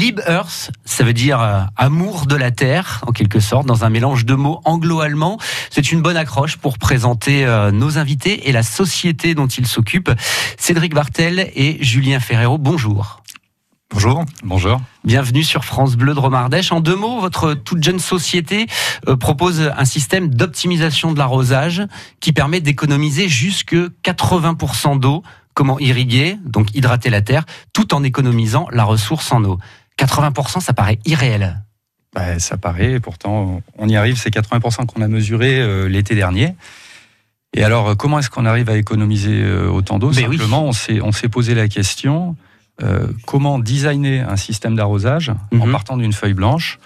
Lib Earth, ça veut dire euh, amour de la terre, en quelque sorte, dans un mélange de mots anglo-allemand. C'est une bonne accroche pour présenter euh, nos invités et la société dont ils s'occupent. Cédric Bartel et Julien Ferrero, bonjour. Bonjour. Bonjour. Bienvenue sur France Bleu de Romardèche. En deux mots, votre toute jeune société euh, propose un système d'optimisation de l'arrosage qui permet d'économiser jusque 80% d'eau. Comment irriguer, donc hydrater la terre, tout en économisant la ressource en eau. 80%, ça paraît irréel. Bah, ça paraît, pourtant on y arrive, c'est 80% qu'on a mesuré euh, l'été dernier. Et alors, comment est-ce qu'on arrive à économiser euh, autant d'eau? Simplement, on s'est posé la question, euh, comment designer un système d'arrosage en mhm. partant d'une feuille blanche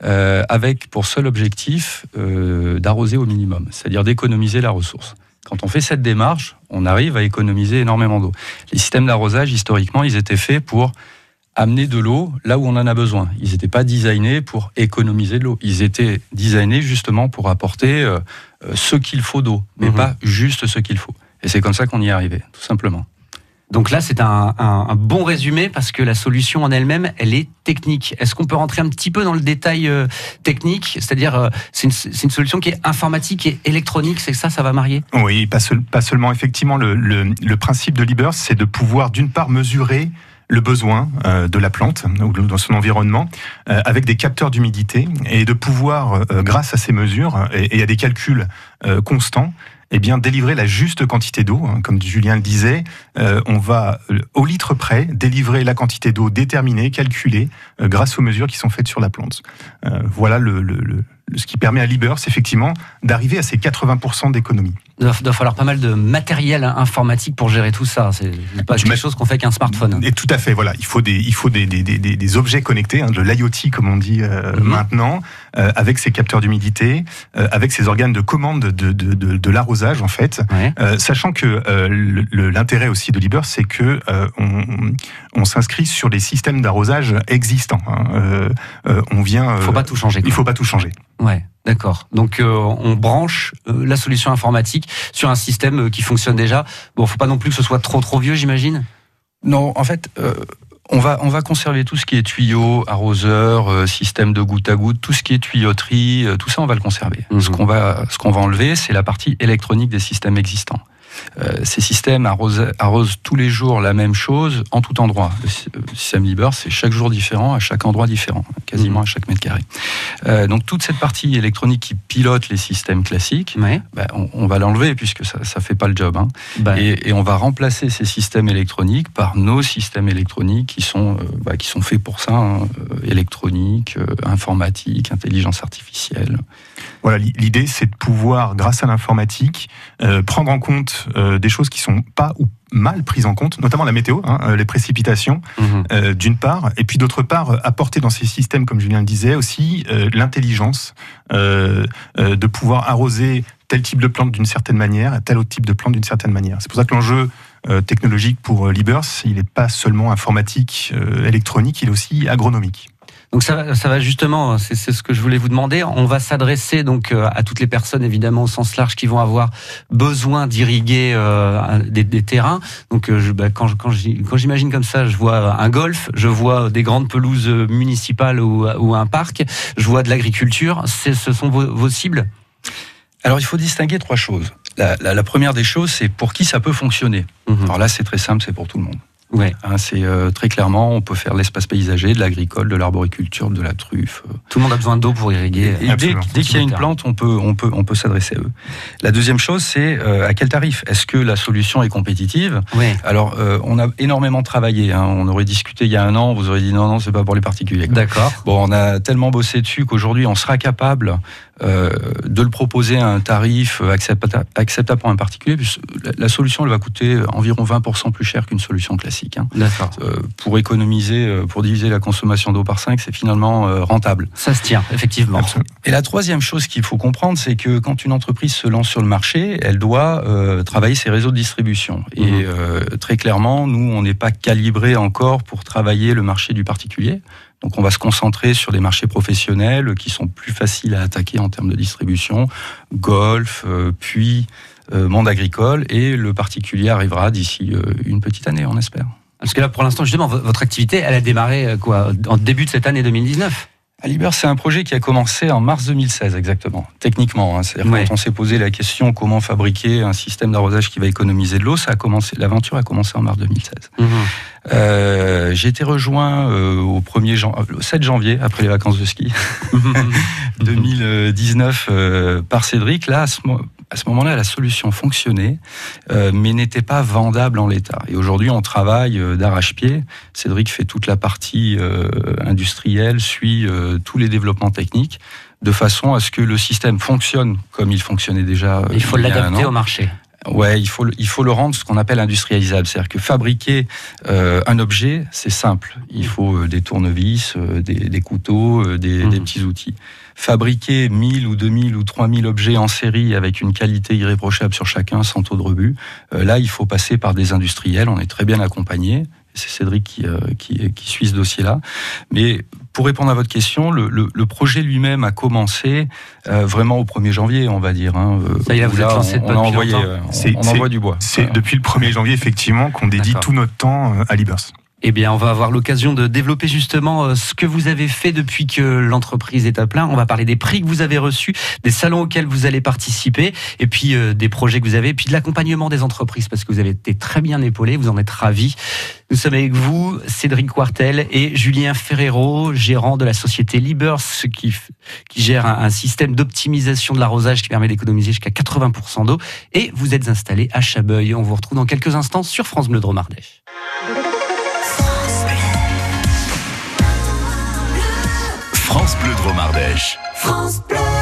avec pour seul objectif d'arroser au minimum, c'est-à-dire d'économiser la ressource. Quand on fait cette démarche, on arrive à économiser énormément d'eau. Les systèmes d'arrosage, historiquement, ils étaient faits pour amener de l'eau là où on en a besoin. Ils n'étaient pas designés pour économiser de l'eau. Ils étaient designés justement pour apporter euh, euh, ce qu'il faut d'eau, mais mhm. pas juste ce qu'il faut. Et c'est comme ça qu'on y est arrivé, tout simplement. Donc là, c'est un, bon résumé parce que la solution en elle-même, elle est technique. Est-ce qu'on peut rentrer un petit peu dans le détail euh, technique? C'est-à-dire, c'est une, solution qui est informatique et électronique, c'est ça, ça va marier? Oui, pas, pas, seulement. Effectivement, le, le principe de Liber, c'est de pouvoir d'une part mesurer le besoin euh, de la plante ou dans son environnement euh, avec des capteurs d'humidité et de pouvoir, euh, grâce à ces mesures et, à des calculs constants, eh bien, délivrer la juste quantité d'eau. Hein, comme Julien le disait, on va au litre près délivrer la quantité d'eau déterminée, calculée, grâce aux mesures qui sont faites sur la plante. voilà le, ce qui permet à Libers, effectivement, d'arriver à ces 80% d'économie. Il doit falloir pas mal de matériel informatique pour gérer tout ça. C'est pas quelque chose qu'on fait qu'un smartphone. Et tout à fait, voilà. Il faut des, il faut des, des, des, des objets connectés, hein, de l'IoT comme on dit euh, mhm. maintenant, euh, avec ces capteurs d'humidité, euh, avec ces organes de commande de, de, de, de l'arrosage en fait. sachant que l'intérêt aussi de Liber, c'est que on, on s'inscrit sur les systèmes d'arrosage existants. Hein. on vient. Il faut pas tout changer. Il faut pas tout changer. Ouais. D'accord. Donc euh, on branche euh, la solution informatique sur un système euh, qui fonctionne déjà. Bon, faut pas non plus que ce soit trop trop vieux, j'imagine? Non, en fait. On va, on va conserver tout ce qui est tuyaux, arroseurs, système de goutte à goutte, tout ce qui est tuyauterie, tout ça on va le conserver. Ce mhm. qu'on va, ce qu'on va enlever, c'est la partie électronique des systèmes existants. Euh, ces systèmes arrosent, tous les jours la même chose en tout endroit. Le système Liber, c'est chaque jour différent, à chaque endroit différent, quasiment mmh. à chaque mètre carré. Euh, donc toute cette partie électronique qui pilote les systèmes classiques, bah, on, va l'enlever puisque ça ne fait pas le job. Hein. Bah. Et, on va remplacer ces systèmes électroniques par nos systèmes électroniques qui sont, euh, bah, qui sont faits pour ça, hein, électronique, informatique, intelligence artificielle. Voilà, l'idée c'est de pouvoir, grâce à l'informatique, prendre en compte euh, des choses qui sont pas ou mal prises en compte, notamment la météo, hein, euh, les précipitations, mhm. euh, d'une part, et puis d'autre part, apporter dans ces systèmes, comme Julien le disait, aussi l'intelligence de pouvoir arroser tel type de plante d'une certaine manière, tel autre type de plante d'une certaine manière. C'est pour ça que l'enjeu technologique pour Libers, il n'est pas seulement informatique, électronique, il est aussi agronomique. Donc ça, ça va justement, c'est ce que je voulais vous demander. On va s'adresser donc euh, à toutes les personnes évidemment au sens large qui vont avoir besoin d'irriguer euh, des, des, terrains. Donc euh, je, bah, quand, quand j'imagine comme ça, je vois un golf, je vois des grandes pelouses municipales ou, ou un parc, je vois de l'agriculture. Ce sont vos, vos cibles? Alors il faut distinguer trois choses. La, la, la première des choses, c'est pour qui ça peut fonctionner. Mhm. Alors là, c'est très simple, c'est pour tout le monde. Ouais. Hein, c'est euh, très clairement, on peut faire l'espace paysager, de l'agricole, de l'arboriculture, de la truffe. Tout le monde a besoin d'eau pour irriguer. Et, dès, qu'il y a une plante, on peut, on peut, on peut s'adresser à eux. La deuxième chose, c'est euh, à quel tarif? Est-ce que la solution est compétitive? Ouais. Alors, euh, on a énormément travaillé. Hein. On aurait discuté il y a un an, vous aurez dit non, non, c'est pas pour les particuliers. D'accord. Bon, on a tellement bossé dessus qu'aujourd'hui, on sera capable de le proposer à un tarif acceptable pour un particulier. La solution, elle va coûter environ 20% plus cher qu'une solution classique. Hein. Euh, pour économiser, euh, pour diviser la consommation d'eau par 5, c'est finalement rentable. Ça se tient, effectivement. Et la troisième chose qu'il faut comprendre, c'est que quand une entreprise se lance sur le marché, elle doit travailler ses réseaux de distribution. Et mhm. très clairement, nous, on n'est pas calibré encore pour travailler le marché du particulier. Donc on va se concentrer sur des marchés professionnels qui sont plus faciles à attaquer en termes de distribution, golf, euh, puis euh, monde agricole, et le particulier arrivera d'ici euh, une petite année, on espère. Parce que là, pour l'instant, justement, votre activité, elle a démarré quoi, en début de cette année 2019 Aliber, c'est un projet qui a commencé en mars 2016 exactement, techniquement. Hein. C'est-à-dire quand on s'est posé la question comment fabriquer un système d'arrosage qui va économiser de l'eau, ça a commencé. L'aventure a commencé en mars 2016. Mhm. Euh, j'ai été rejoint euh, au 1er jan... 7 janvier après les vacances de ski 2019 euh, par Cédric. Là, à ce, à ce moment-là, la solution fonctionnait, euh, mais n'était pas vendable en l'état. Et aujourd'hui, on travaille euh, d'arrache-pied. Cédric fait toute la partie euh, industrielle, suit tous les développements techniques, de façon à ce que le système fonctionne comme il fonctionnait déjà. Il faut l'adapter au marché. Ouais, il faut, il faut le rendre ce qu'on appelle industrialisable. C'est-à-dire que fabriquer un objet, c'est simple. Il faut des tournevis, des, couteaux, des, des, mmh. petits outils fabriquer 1000 ou 2000 ou 3000 objets en série avec une qualité irréprochable sur chacun sans taux de rebut, euh, là, il faut passer par des industriels. On est très bien accompagné. C'est Cédric qui, euh, qui, qui, suit ce dossier-là. Mais pour répondre à votre question, le, le, projet lui-même a commencé euh, vraiment au 1er janvier, on va dire. Hein. Ça y est, vous êtes lancé on, on, envoyé, on, envoie du bois. C'est depuis le 1er janvier, effectivement, qu'on dédie tout notre temps à Libers. Eh bien, on va avoir l'occasion de développer justement euh, ce que vous avez fait depuis que l'entreprise est à plein. On va parler des prix que vous avez reçus, des salons auxquels vous allez participer, et puis euh, des projets que vous avez, et puis de l'accompagnement des entreprises, parce que vous avez été très bien épaulé, vous en êtes ravis. Nous sommes avec vous, Cédric Quartel et Julien Ferrero, gérant de la société Libers, qui, qui gère un, un système d'optimisation de l'arrosage qui permet d'économiser jusqu'à 80% d'eau. Et vous êtes installé à Chabeuil. On vous retrouve dans quelques instants sur France Bleu Dromardèche. France Bleu Dromardèche. France Bleu.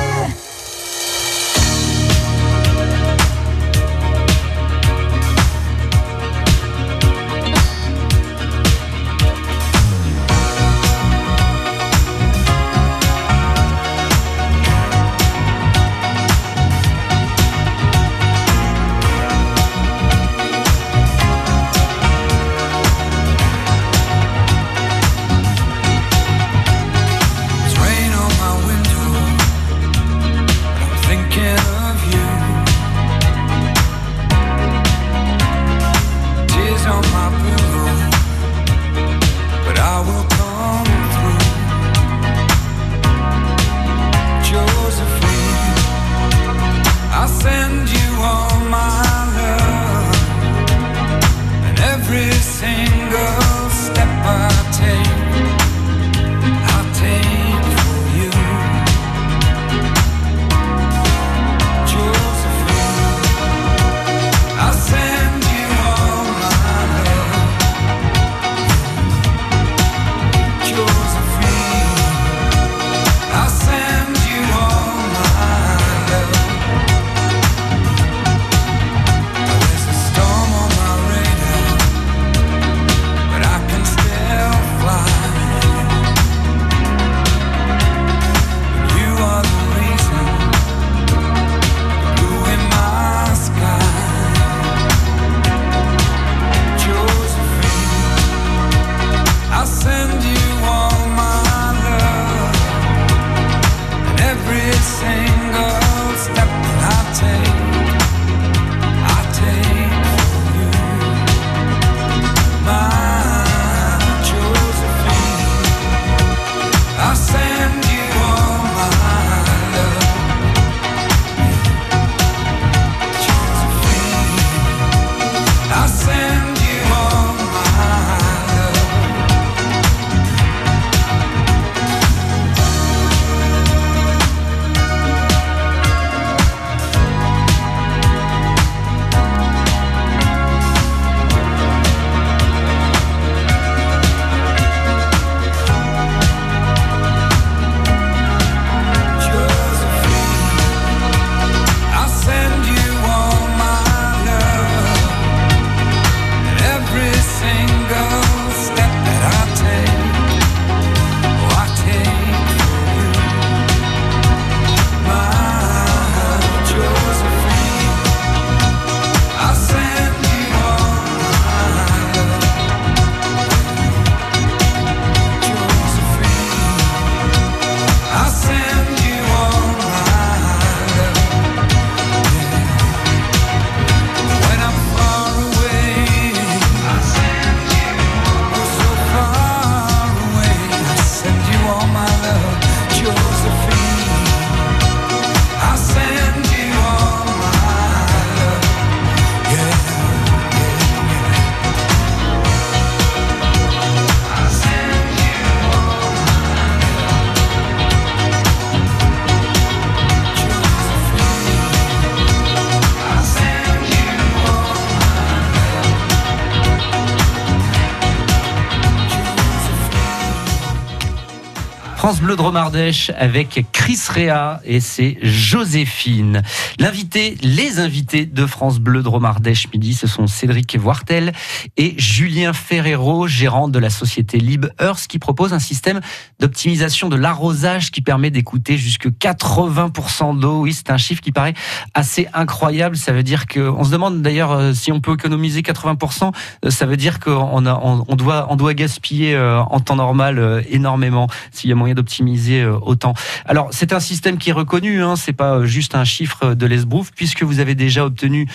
Bleu Dromardèche avec Chris Réa et c'est Joséphine. L'invité, les invités de France Bleu Dromardèche midi, ce sont Cédric Voirtel et Julien Ferrero, gérant de la société Lib Earth, qui propose un système d'optimisation de l'arrosage qui permet d'écouter jusque 80% d'eau. Oui, c'est un chiffre qui paraît assez incroyable. Ça veut dire que, on se demande d'ailleurs euh, si on peut économiser 80%. Euh, ça veut dire qu'on a, on doit, on doit gaspiller euh, en temps normal énormément s'il y a moyen d'optimiser autant. Alors, c'est un système qui est reconnu. Hein, c'est pas juste un chiffre de l'ESBROUF puisque vous avez déjà obtenu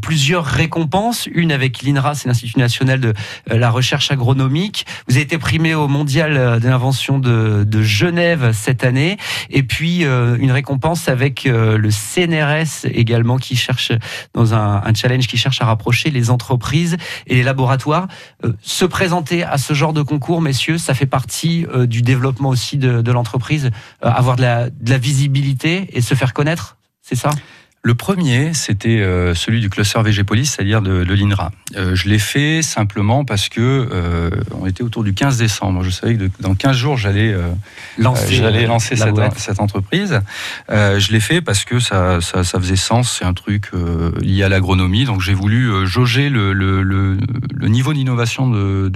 plusieurs récompenses. Une avec l'INRA, c'est l'Institut national de la recherche agronomique. Vous avez été primé au mondial de l'invention de, Genève cette année. Et puis, une récompense avec le CNRS également qui cherche dans un, challenge qui cherche à rapprocher les entreprises et les laboratoires. Euh, se présenter à ce genre de concours, messieurs, ça fait partie euh, du développement aussi de, l'entreprise, euh, avoir de la, de la visibilité et se faire connaître, c'est ça? Le premier, c'était euh, celui du cluster VG Police, c'est-à-dire de, l'INRA. Euh, je l'ai fait simplement parce que euh, on était autour du 15 décembre. Je savais que dans 15 jours, j'allais lancer, lancer cette, entreprise. je l'ai fait parce que ça, faisait sens. C'est un truc lié à l'agronomie. Donc j'ai voulu jauger le, niveau d'innovation de,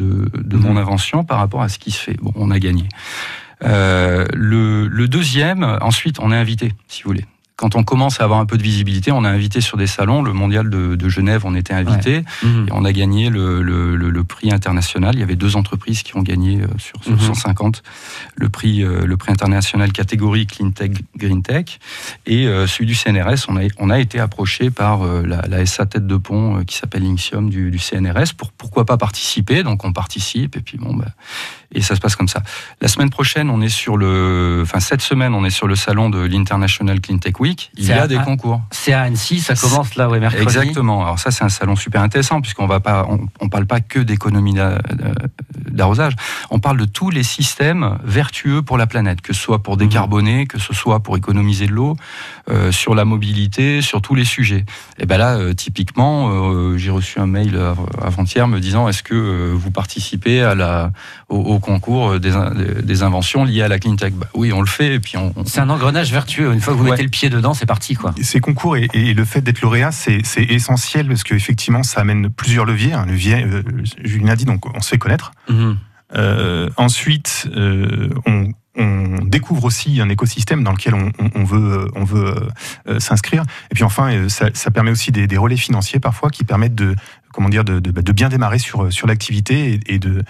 mon mhm. invention par rapport à ce qui se fait. Bon, on a gagné. Le, le, deuxième, ensuite, on est invité, si vous voulez quand on commence à avoir un peu de visibilité, on a invité sur des salons. Le mondial de, Genève, on était invité et on a gagné le, prix international. Il y avait deux entreprises qui ont gagné euh, sur, 150 mhm. le prix, euh, le prix international catégorie Clean Tech, Green Tech. Et euh, celui du CNRS, on a, on a été approché par la, SA tête de pont qui s'appelle Inxium du, CNRS pour pourquoi pas participer. Donc on participe et puis bon, bah, et ça se passe comme ça. La semaine prochaine, on est sur le, enfin cette semaine, on est sur le salon de l'International Clean Tech Week. Il y a des concours. C'est à Annecy, ça commence là, oui, mercredi. Exactement. Alors ça, c'est un salon super intéressant puisqu'on va pas, on, parle pas que d'économie d'arrosage. On parle de tous les systèmes vertueux pour la planète, que ce soit pour décarboner, que ce soit pour économiser de l'eau, euh, sur la mobilité, sur tous les sujets. Et ben là, euh, typiquement, euh, j'ai reçu un mail avant-hier me disant est-ce que vous participez à la au concours des, des, inventions liées à la clean tech. Bah, oui, on le fait. Et puis on, C'est un engrenage vertueux. Une fois que vous mettez le pied dedans, c'est parti. Quoi. Ces concours et, le fait d'être lauréat, c'est essentiel parce qu'effectivement, ça amène plusieurs leviers. Un levier, euh, Julien a dit, donc on se fait connaître. Mhm. Euh, ensuite, euh, on, on découvre aussi un écosystème dans lequel on, veut, on veut euh, s'inscrire. Et puis enfin, euh, ça, ça permet aussi des, des, relais financiers parfois qui permettent de, comment dire, de, de, bien démarrer sur, l'activité et, de,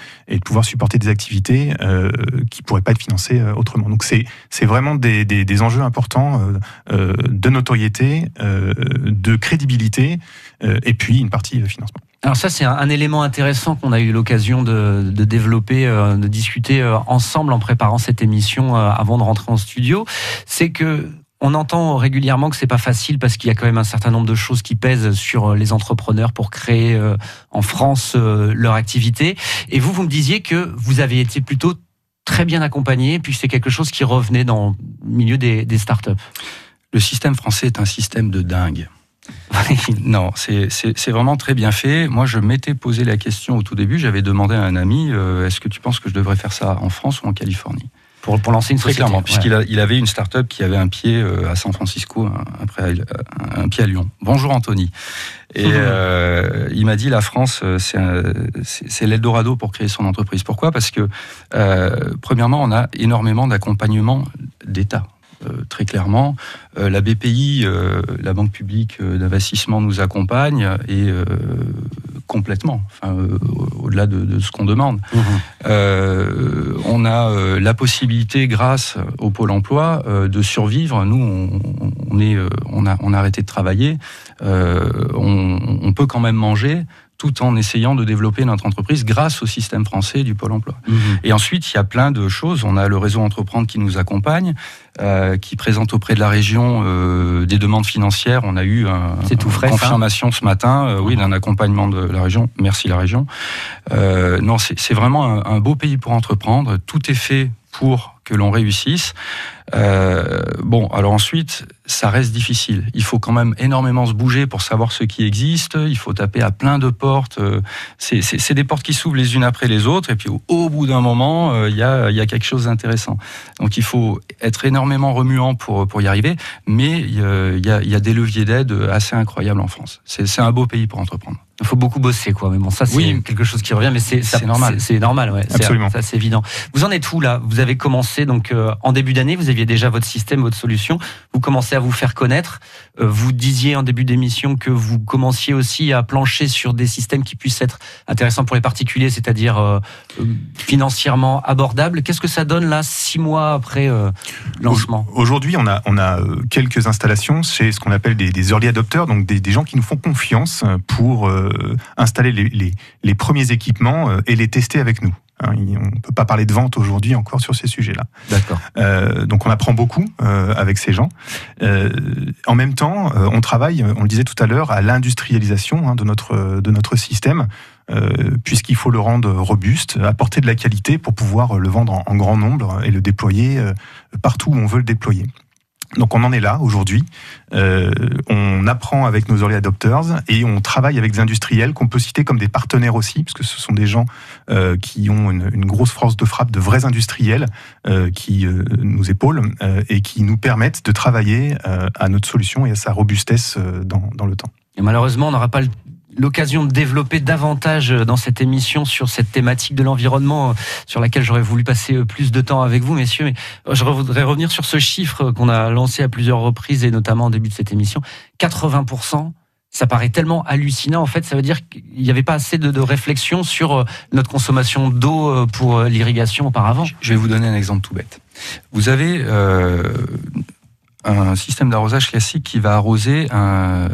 pouvoir supporter des activités euh, qui pourraient pas être financées euh, autrement. Donc c'est, vraiment des, enjeux importants de notoriété, de crédibilité et puis une partie financement. Alors ça, c'est un, élément intéressant qu'on a eu l'occasion de, développer, euh, de discuter euh, ensemble en préparant cette émission euh, avant de rentrer en studio. C'est que on entend régulièrement que c'est pas facile parce qu'il y a quand même un certain nombre de choses qui pèsent sur les entrepreneurs pour créer en France leur activité. Et vous, vous me disiez que vous avez été plutôt très bien accompagné, puis c'est quelque chose qui revenait dans le milieu des, des startups. Le système français est un système de dingue. non, c'est vraiment très bien fait. Moi, je m'étais posé la question au tout début. J'avais demandé à un ami euh, est-ce que tu penses que je devrais faire ça en France ou en Californie? Pour, pour lancer une Très clairement, puisqu'il il avait une start-up qui avait un pied euh, à San Francisco, un, un pied à Lyon. Bonjour Anthony. Et euh, il m'a dit la France, c'est l'Eldorado pour créer son entreprise. Pourquoi? Parce que, premièrement, on a énormément d'accompagnement d'État. Euh, très clairement. Euh, la BPI, euh, la Banque publique d'investissement, nous accompagne et complètement, enfin, au-delà de, ce qu'on demande. Mmh. on a la possibilité, grâce au Pôle Emploi, de survivre. Nous, on, est, on a, on a arrêté de travailler. on, peut quand même manger tout en essayant de développer notre entreprise grâce au système français du Pôle emploi. Mhm. Et ensuite, il y a plein de choses. On a le réseau Entreprendre qui nous accompagne, euh, qui présente auprès de la région euh, des demandes financières. On a eu un, tout frais, une confirmation ce matin, euh, oui, d'un accompagnement de la région. Merci la région. non, c'est vraiment un, un beau pays pour entreprendre. Tout est fait pour que l'on réussisse. Euh, bon, alors ensuite, ça reste difficile. Il faut quand même énormément se bouger pour savoir ce qui existe. Il faut taper à plein de portes. Euh, c'est des portes qui s'ouvrent les unes après les autres. Et puis au, bout d'un moment, euh, il y, a, quelque chose d'intéressant. Donc il faut être énormément remuant pour, y arriver. Mais il y a des leviers d'aide assez incroyables en France. C'est un beau pays pour entreprendre. Il faut beaucoup bosser, quoi. Mais bon, ça, c'est quelque chose qui revient, mais c'est normal. C'est normal, ouais. Absolument. Ça, c'est évident. Vous en êtes où, là? Vous avez commencé, donc, euh, en début d'année, vous aviez déjà votre système, votre solution. Vous commencez à vous faire connaître. Euh, vous disiez en début d'émission que vous commenciez aussi à plancher sur des systèmes qui puissent être intéressants pour les particuliers, c'est-à-dire euh, financièrement abordables. Qu'est-ce que ça donne, là, six mois après lancement? Aujourd'hui, on a, on a quelques installations chez ce qu'on appelle des, des, early adopters, donc des, des, gens qui nous font confiance pour euh, installer les, premiers équipements euh, et les tester avec nous. Hein, on ne peut pas parler de vente aujourd'hui encore sur ces sujets-là. D'accord. Euh, donc on apprend beaucoup avec ces gens. en même temps, on travaille, on le disait tout à l'heure, à l'industrialisation hein, de, notre, de notre système, puisqu'il faut le rendre robuste, apporter de la qualité pour pouvoir le vendre en grand nombre et le déployer partout où on veut le déployer. Donc on en est là aujourd'hui. Euh, on apprend avec nos early adopters et on travaille avec des industriels qu'on peut citer comme des partenaires aussi, parce que ce sont des gens euh, qui ont une, grosse force de frappe, de vrais industriels euh, qui nous épaulent et qui nous permettent de travailler à notre solution et à sa robustesse dans, dans le temps. Et malheureusement, on n'aura pas le l'occasion de développer davantage dans cette émission sur cette thématique de l'environnement sur laquelle j'aurais voulu passer plus de temps avec vous, messieurs. Mais je voudrais revenir sur ce chiffre qu'on a lancé à plusieurs reprises et notamment au début de cette émission. 80%. Ça paraît tellement hallucinant. En fait, ça veut dire qu'il n'y avait pas assez de, réflexion sur euh, notre consommation d'eau euh, pour euh, l'irrigation auparavant. Je vais vous donner un exemple tout bête. Vous avez euh, un système d'arrosage classique qui va arroser un,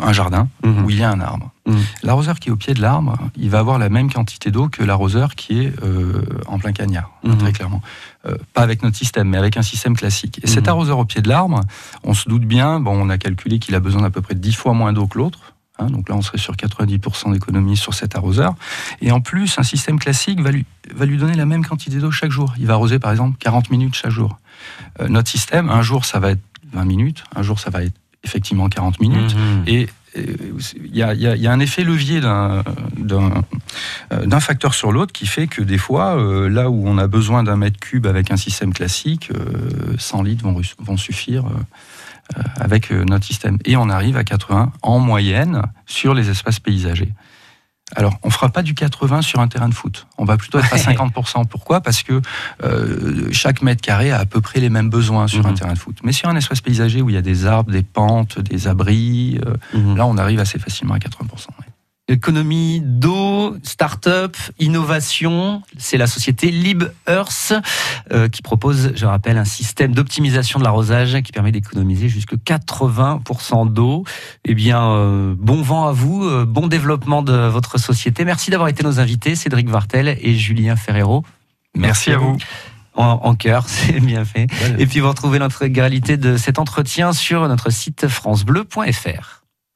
un jardin mhm. où il y a un arbre. Mhm. L'arroseur qui est au pied de l'arbre, il va avoir la même quantité d'eau que l'arroseur qui est euh, en plein cagnard, mhm. très clairement. Euh, pas avec notre système, mais avec un système classique. Et cet arroseur au pied de l'arbre, on se doute bien, bon, on a calculé qu'il a besoin d'à peu près 10 fois moins d'eau que l'autre. Hein, donc là, on serait sur 90% d'économie sur cet arroseur. Et en plus, un système classique va lui, va lui donner la même quantité d'eau chaque jour. Il va arroser, par exemple, 40 minutes chaque jour. Euh, notre système, un jour, ça va être 20 minutes, un jour, ça va être effectivement 40 minutes. Mhm. Et il y, a, un effet levier euh, d'un facteur sur l'autre qui fait que des fois, euh, là où on a besoin d'un mètre cube avec un système classique, 100 euh, litres vont, vont suffire avec notre système. Et on arrive à 80 en moyenne sur les espaces paysagers. Alors, on fera pas du 80 sur un terrain de foot. On va plutôt être à 50%. Pourquoi? Parce que euh, chaque mètre carré a à peu près les mêmes besoins sur un mhm. terrain de foot. Mais sur un espace paysager où il y a des arbres, des pentes, des abris, euh, mhm. là, on arrive assez facilement à 80%. Économie d'eau, start-up, innovation, c'est la société LibEarth euh, qui propose, je rappelle, un système d'optimisation de l'arrosage qui permet d'économiser jusque 80% d'eau. Eh bien, euh, bon vent à vous, euh, bon développement de votre société. Merci d'avoir été nos invités, Cédric Vartel et Julien Ferrero. Merci, à vous. En, en cœur, c'est bien fait. Et puis vous retrouvez l'intégralité de cet entretien sur notre site francebleu.fr.